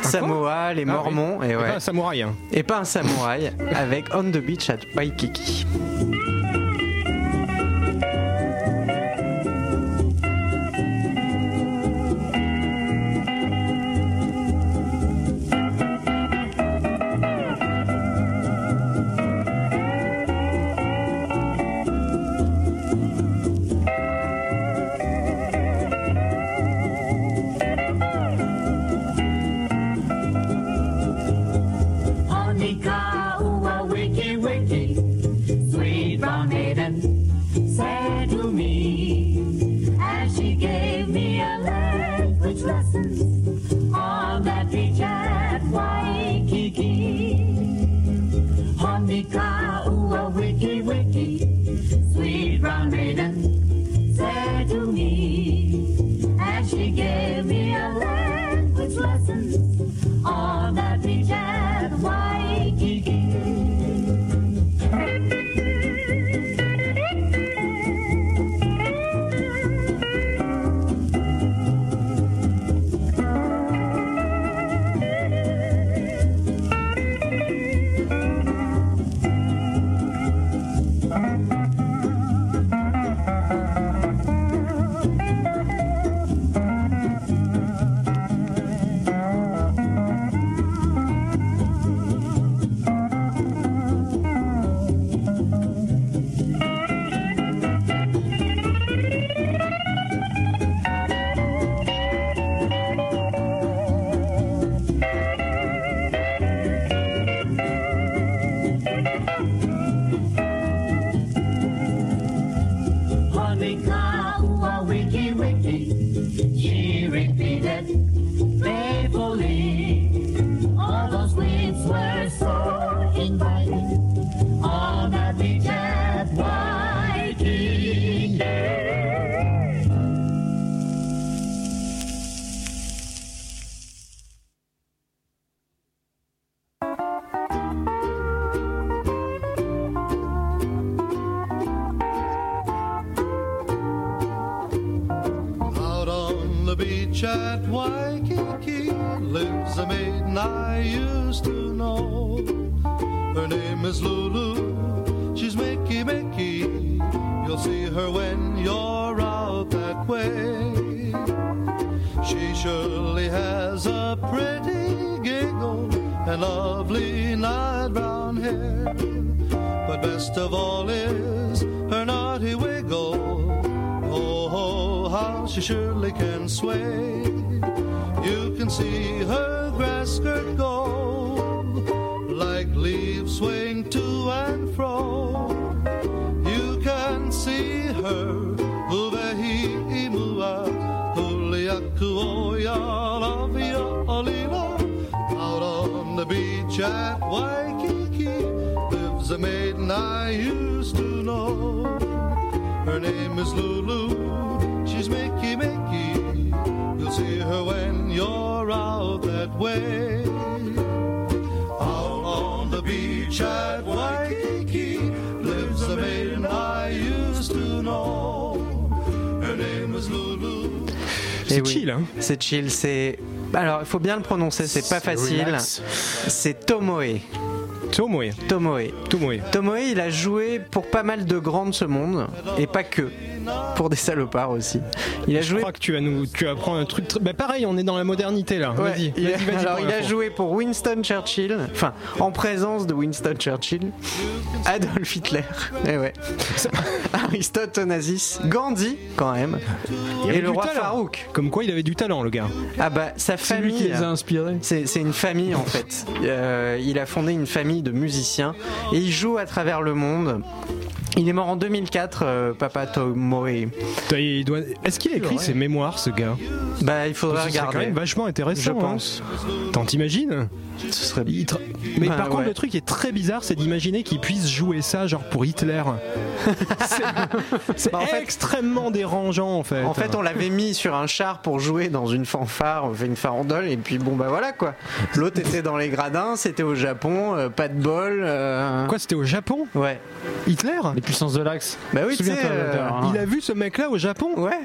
B: Samoa, les
C: Ah
B: mormons, et, ouais.
C: pas un samouraï. hein.
B: et pas un samouraï, avec On the Beach at Waikiki.
C: Chill,
B: c'est. Alors, il faut bien le prononcer, c'est pas facile. C'est Tomoe.
C: Tomoe.
B: Tomoe.
C: Tomoe.
B: Tomoe, il a joué pour pas mal de grands de ce monde, et pas que. Pour des salopards aussi. Il a
C: Je
B: joué.
C: crois que tu vas nous, tu apprends un truc. Bah pareil, on est dans la modernité là.
B: Ouais,
C: vas-y,
B: il a-
C: vas-y, vas-y.
B: alors,
C: pour
B: il a joué pour Winston Churchill, enfin, en présence de Winston Churchill, Adolf Hitler, eh ouais. Aristote Onassis, Gandhi, quand même,
C: Il
B: et le roi
C: talent.
B: Farouk.
C: Comme quoi, il avait du talent, le gars.
B: Ah bah, sa
E: C'est lui qui
B: famille.
E: les a inspirés.
B: C'est c'est une famille en fait. Euh, il a fondé une famille de musiciens et il joue à travers le monde. Il est mort en 2004, euh, Papa Tomoe.
C: Doit- Est-ce qu'il a écrit ses mémoires, ce gars?
B: Bah, il faudrait
C: Ce serait quand
B: regarder.
C: même vachement intéressant.
B: Je
C: hein.
B: pense.
C: T'en t'imagines?
B: Ce serait
C: Il Mais
B: Bah,
C: par contre,
B: ouais.
C: le truc qui est très bizarre, c'est d'imaginer qu'il puisse jouer ça, genre pour Hitler. C'est-
B: Bah, en fait-
C: extrêmement dérangeant, en fait.
B: En fait, on l'avait mis sur un char pour jouer dans une fanfare, on fait une farandole, et puis bon, bah voilà quoi. L'autre était dans les gradins, c'était au Japon, euh, pas de bol. euh,
C: Quoi, c'était au Japon?
B: Ouais.
C: Hitler?
E: Les puissances de l'axe.
B: Bah oui, tu sais. Euh,
E: hein.
C: Il a vu ce mec-là au Japon?
B: Ouais.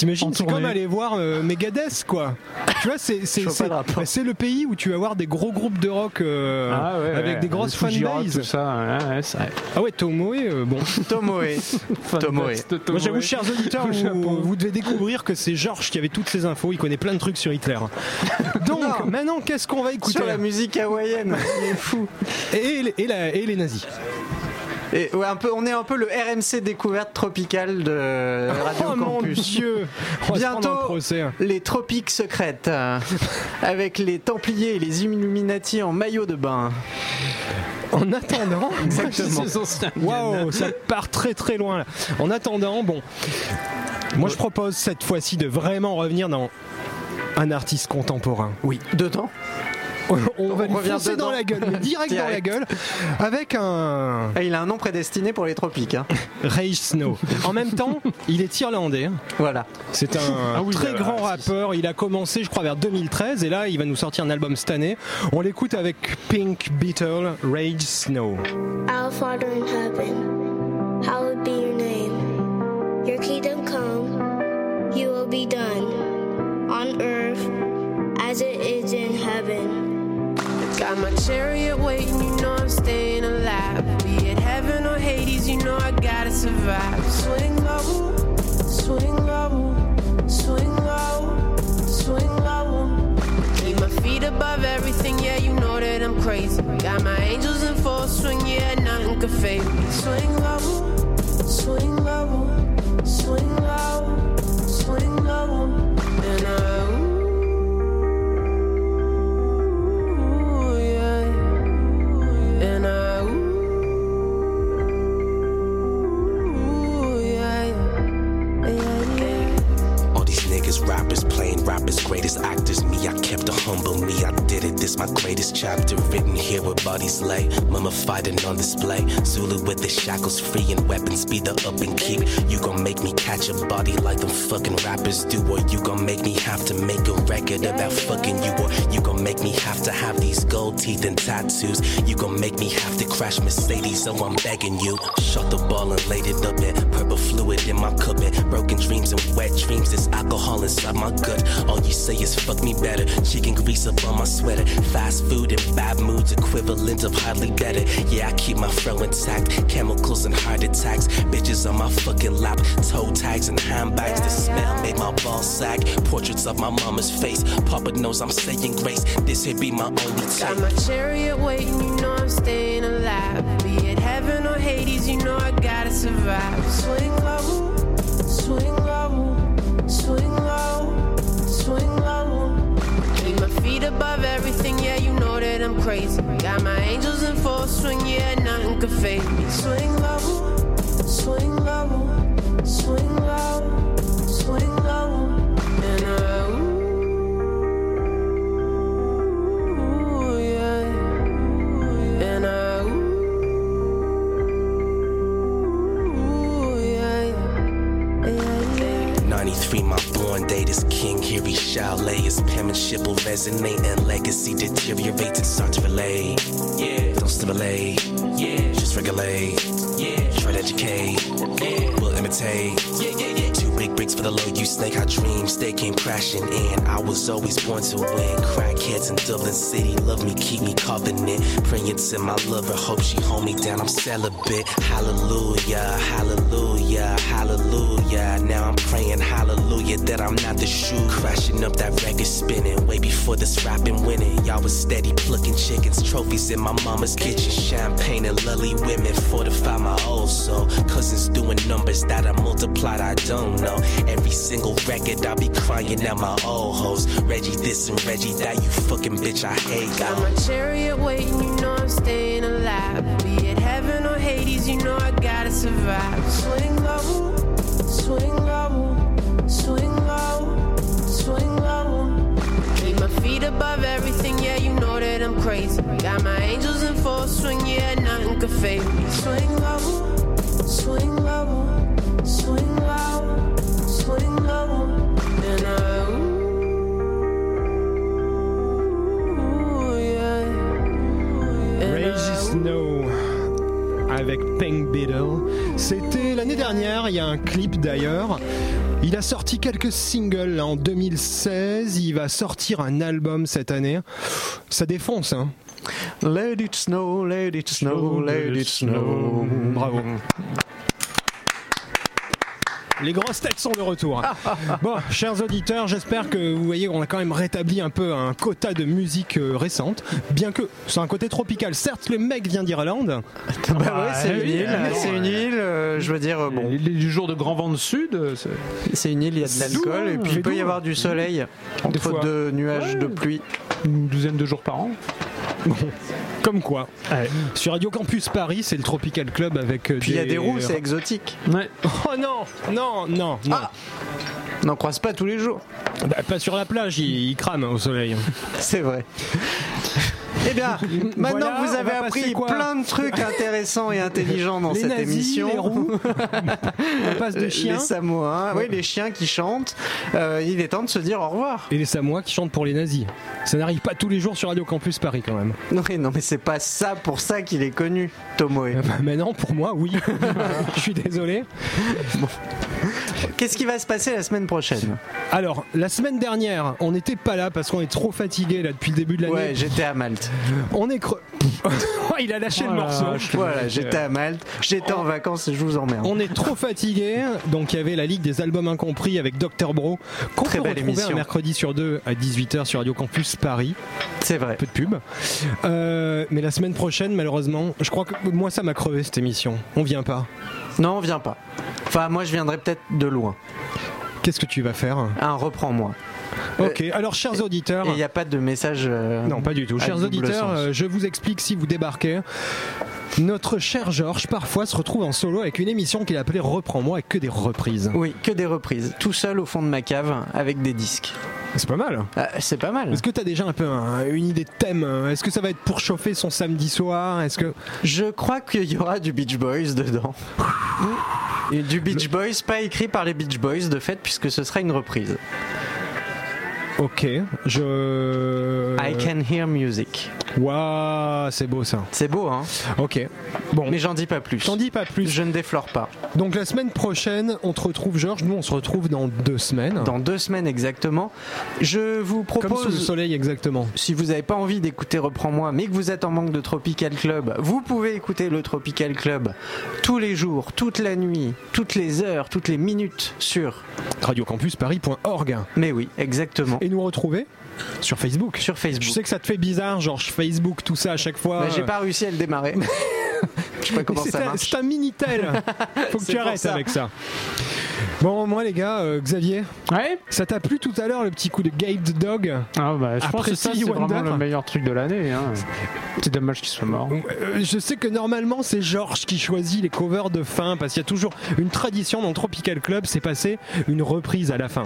C: T'imagines, c'est comme aller voir euh, Megadeth, quoi. tu vois, c'est c'est-
B: le
C: le pays où tu vas voir des gros groupes de rock euh,
E: Ah ouais,
C: avec
E: ouais.
C: des grosses fanbases.
E: tout ça, ouais.
C: Ah ouais, Tomoe, euh, bon.
B: Tomoe. Tomoe.
C: Moi, j'avoue, chers auditeurs, vous, vous devez découvrir que c'est Georges qui avait toutes ces infos. Il connaît plein de trucs sur Hitler. Donc,
B: Non.
C: maintenant, qu'est-ce qu'on va écouter
B: Sur la musique hawaïenne, il est fou.
C: et, et la- et les nazis.
B: Et ouais, un peu, on est un peu le RMC découverte tropicale de Radio
C: oh mon
B: Campus.
C: Dieu On va se prendre
B: Bientôt,
C: procès.
B: les tropiques secrètes, euh, avec les Templiers et les Illuminati en maillot de bain.
C: En attendant,
B: Exactement.
C: Waouh, ça part très très loin là. En attendant, bon, moi je propose cette fois-ci de vraiment revenir dans un artiste contemporain.
B: Oui, dedans.
C: On va
B: On
C: lui
B: revient
C: foncer
B: dedans.
C: dans la gueule, mais direct, dans la gueule, avec un
B: Ah, il a un nom prédestiné pour les tropiques. hein.
C: Rage Snow. En même temps, il est irlandais.
B: Voilà.
C: C'est un
E: Ah oui,
C: très
E: bah,
C: grand rappeur. Il a commencé, je crois, vers 2013 et là, il va nous sortir un album cette année. On l'écoute avec Pink Beetle, Rage Snow.
H: Our Father in heaven, hallowed be your name. Your kingdom come, you will be done, on earth as it is in heaven.
L: Got my chariot waiting, you know I'm staying alive. Be it heaven or Hades, you know I gotta survive. Swing low, swing low, swing low, swing low. Keep my feet above everything, yeah, you know that I'm crazy. Got my angels in full swing, yeah, nothing could fade me. Swing low, swing low, swing low, swing low. And I,
M: playing rappers, greatest actors. Me, I kept a humble. Me, I did it. This my greatest chapter. Written here where bodies lay. Mummified and on display. Zulu with the shackles free and weapons be the up and keep. You gon' make me catch a body like them fucking rappers do. Or you gon' make me have to make a record about fucking you. Or you gon' make me have to have these gold teeth and tattoos. You gon' make me have to crash Mercedes. So I'm begging you. Shut the ball and laid it up it. Purple fluid in my cup it. Broken dreams and wet dreams. There's alcohol inside my gut. All you say is fuck me better. Chicken grease up on my sweater. Fast food and bad moods equivalent of hardly better. Yeah, I keep my fro intact. Chemicals and heart attacks. Bitches on my fucking lap. Toe tags and handbags. The smell made my balls sag. Portraits of my mama's face. Papa knows I'm saying grace. This here be my only
L: Got my chariot waiting, you know I'm staying alive. Be it heaven or Hades, you know I gotta survive. Swing low, swing low, swing low, feet above everything, yeah, you know that I'm crazy. Got my angels in full swing, yeah, nothing could fade me. Swing low, swing low, swing low, swing low.
M: King. Here he shall lay his penmanship will resonate and legacy deteriorates and start to relay. Yeah, don't stimulate. Yeah, just regulate. Yeah, try to educate. Yeah, we'll imitate. Yeah, yeah, yeah. Big bricks for the low you snake. I dreams they came crashing in. I was always born to win. Crackheads in Dublin City love me, keep me covenant. Praying to my lover, hope she hold me down. I'm celibate. Hallelujah, hallelujah, hallelujah. Now I'm praying hallelujah that I'm not the shoe. Crashing up that record spinning way before this rapping winning. Y'all was steady plucking chickens, trophies in my mama's kitchen. Champagne and lovely women fortify my old soul. Cousins doing numbers that I multiplied, I don't know. Every single record I be crying out my old hoes. Reggie this and Reggie that, you fucking bitch, I hate
L: Got my chariot waiting, you know I'm staying alive. Be it heaven or Hades, you know I gotta survive. Swing low, swing low, swing low, swing low. Keep my feet above everything, yeah, you know that I'm crazy. Got my angels in full swing, yeah, nothing could fade me. Swing low, swing low, swing low,
C: avec Pink Beetle. C'était l'année dernière, il y a un clip d'ailleurs. Il a sorti quelques singles en 2016, il va sortir un album cette année. Ça défonce, hein
B: Let it snow, let it snow, let it snow.
C: Bravo. Les grosses têtes sont de retour. Bon, chers auditeurs, j'espère que vous voyez qu'on a quand même rétabli un peu un quota de musique euh, récente, bien que c'est un côté tropical. Certes, le mec vient d'Irlande.
B: Bah ouais, c'est une île, c'est une île, euh, je veux dire, euh, bon,
E: Il est du jour de grand vent de sud. euh, c'est-
B: c'est une île, il y a de l'alcool, et puis il peut y avoir du soleil,
C: Des
B: entre
C: fois.
B: deux nuages de pluie.
E: Une douzaine de jours par an.
C: Comme quoi. Sur Radio Campus Paris, c'est le Tropical Club avec. euh,
B: Puis il y a des roues, c'est exotique.
E: Ouais.
C: Oh non, non, non, non.
B: Ah On n'en croise pas tous les jours.
C: Bah, pas sur la plage, il, il crame au soleil.
B: C'est vrai. Eh bien, maintenant
C: Voilà,
B: que vous avez appris plein de trucs intéressants et intelligents dans
C: Les
B: cette
C: nazis,
B: émission,
C: les roues, on passe de
B: euh,
C: chiens.
B: les Samoans, oui, les chiens qui chantent, euh, il est temps de se dire au revoir.
C: Et les Samois qui chantent pour les nazis. Ça n'arrive pas tous les jours sur Radio Campus Paris quand même.
B: Non mais, non, mais c'est pas ça pour ça qu'il est connu, Tomoe.
C: Ah bah, Maintenant, pour moi, oui. Je suis désolé.
B: Qu'est-ce qui va se passer la semaine prochaine?
C: Alors, la semaine dernière, on n'était pas là parce qu'on est trop fatigué là depuis le début de l'année.
B: Ouais, j'étais à Malte.
C: On est creux. Il a lâché
E: Oh
C: le
E: la
C: morceau.
B: Voilà, j'étais à Malte, j'étais en vacances et je vous emmerde.
C: On est trop fatigué, donc il y avait la Ligue des albums incompris avec Dr Bro, qu'on
B: Très
C: peut
B: belle émission.
C: un mercredi sur deux à 18h sur Radio Campus Paris.
B: C'est vrai.
C: Peu de pub. Euh, mais la semaine prochaine, malheureusement, je crois que moi ça m'a crevé cette émission. On vient pas.
B: Non, on vient pas. Enfin, moi je viendrai peut-être de loin.
C: Qu'est-ce que tu vas faire
B: Un reprends-moi.
C: Ok, alors chers auditeurs.
B: Et il n'y a pas de message. euh,
C: Non, pas du tout. Chers auditeurs, euh, je vous explique si vous débarquez. Notre cher Georges, parfois, se retrouve en solo avec une émission qu'il a appelée Reprends-moi avec que des reprises.
B: Oui, que des reprises. Tout seul au fond de ma cave avec des disques.
C: C'est pas mal.
B: Ah, c'est pas mal.
C: Est-ce que tu as déjà un peu un- une idée de thème Est-ce que ça va être pour chauffer son samedi soir? Est-ce que
B: Je crois qu'il y aura du Beach Boys dedans. Et du Beach Boys, pas écrit par les Beach Boys de fait, puisque ce sera une reprise.
C: Ok, je.
B: I can hear music.
C: Waouh, c'est beau ça.
B: C'est beau, hein
C: Ok. Bon,
B: Mais j'en dis pas plus.
C: t'en dis pas plus.
B: Je ne déflore pas.
C: Donc la semaine prochaine, on te retrouve, Georges. Nous, on se retrouve dans deux semaines.
B: Dans deux semaines exactement, je vous
C: Comme sous le
B: propose.
C: soleil, exactement.
B: Si vous n'avez pas envie d'écouter Reprends-moi, mais que vous êtes en manque de Tropical Club, vous pouvez écouter le Tropical Club tous les jours, toute la nuit, toutes les heures, toutes les minutes sur.
C: radiocampusparis.org.
B: Mais oui, exactement.
C: Et nous retrouver sur Facebook.
B: Sur Facebook.
C: Je sais que ça te fait bizarre, genre Facebook, tout ça à chaque fois.
B: Bah, J'ai pas réussi à le démarrer. Je sais pas comment
C: C'est
B: ça
C: un-
B: marche.
C: C'est un Minitel. Faut que tu arrêtes
B: ça.
C: avec ça. Bon, moi les gars, euh, Xavier,
E: Ouais.
C: ça t'a plu tout à l'heure le petit coup de Gate the Dog
E: Ah bah, je pense
C: Après
E: que ça, c'est vraiment le meilleur truc de l'année. Hein. C'est dommage qu'il soit mort.
C: Euh, Je sais que normalement c'est Georges qui choisit les covers de fin parce qu'il y a toujours une tradition dans le Tropical Club, c'est passer une reprise à la fin.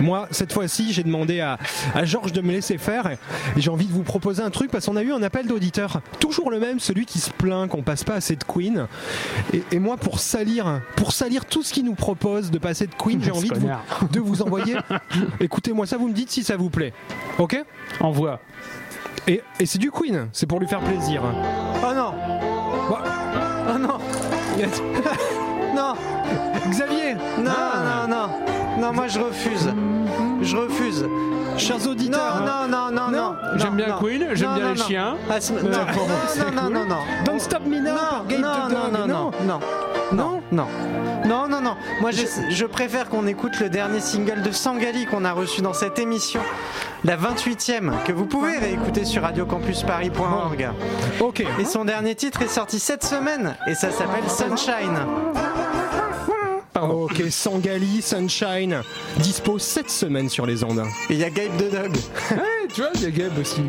C: Moi, cette fois-ci, j'ai demandé à, à Georges de me laisser faire et j'ai envie de vous proposer un truc parce qu'on a eu un appel d'auditeur. Toujours le même, celui qui se plaint qu'on passe pas assez de Queen. Et, et moi, pour salir, pour salir tout ce qu'il nous propose de passer de Queen, j'ai envie de vous,
E: connard.
C: de vous envoyer. Écoutez-moi ça, vous me dites si ça vous plaît. Ok?
E: Envoie.
C: Et, et c'est du Queen, c'est pour lui faire plaisir.
B: Oh non Oh non Non
C: Xavier
B: Non,
C: Ah.
B: non, non, moi je refuse. Je refuse.
C: Chers auditeurs.
B: Non, non, non, non.
E: J'aime bien Queen, j'aime bien les chiens.
B: Ah, non, non, non, non,
C: Don't Stop Me Now,
B: non, non, non, non. Non Non. Non, non, non. Moi, je, préfère qu'on écoute le dernier single de Sangali qu'on a reçu dans cette émission, la 28e, que vous pouvez réécouter sur radiocampusparis.org.
C: Ok.
B: Et son dernier titre est sorti cette semaine, et ça s'appelle Sunshine.
C: Ok, Sangali, Sunshine, dispo cette semaine sur les ondes.
B: Et il y a Gabe the Dog.
E: Ouais, tu vois, il y a Gabe aussi.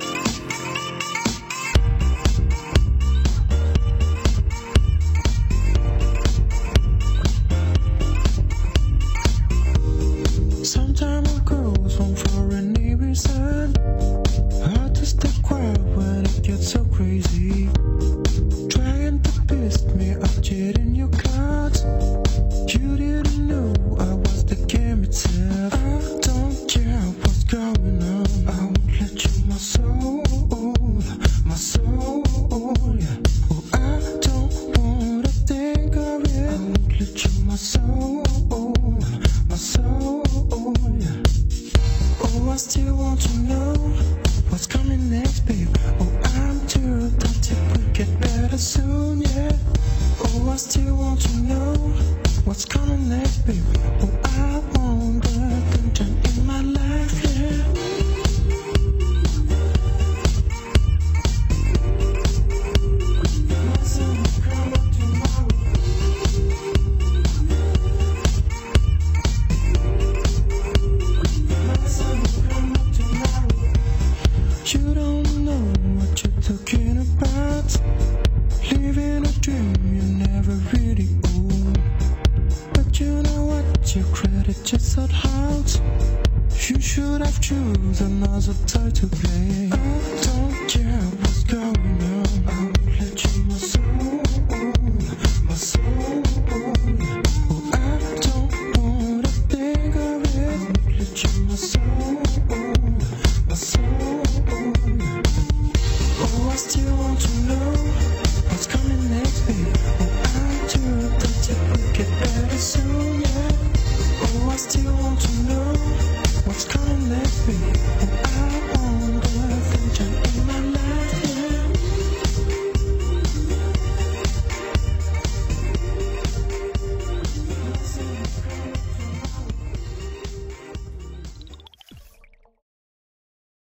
N: Sometimes I goes home for any reason. Hard to stay quiet when it gets so crazy. Trying to piss me off, cheating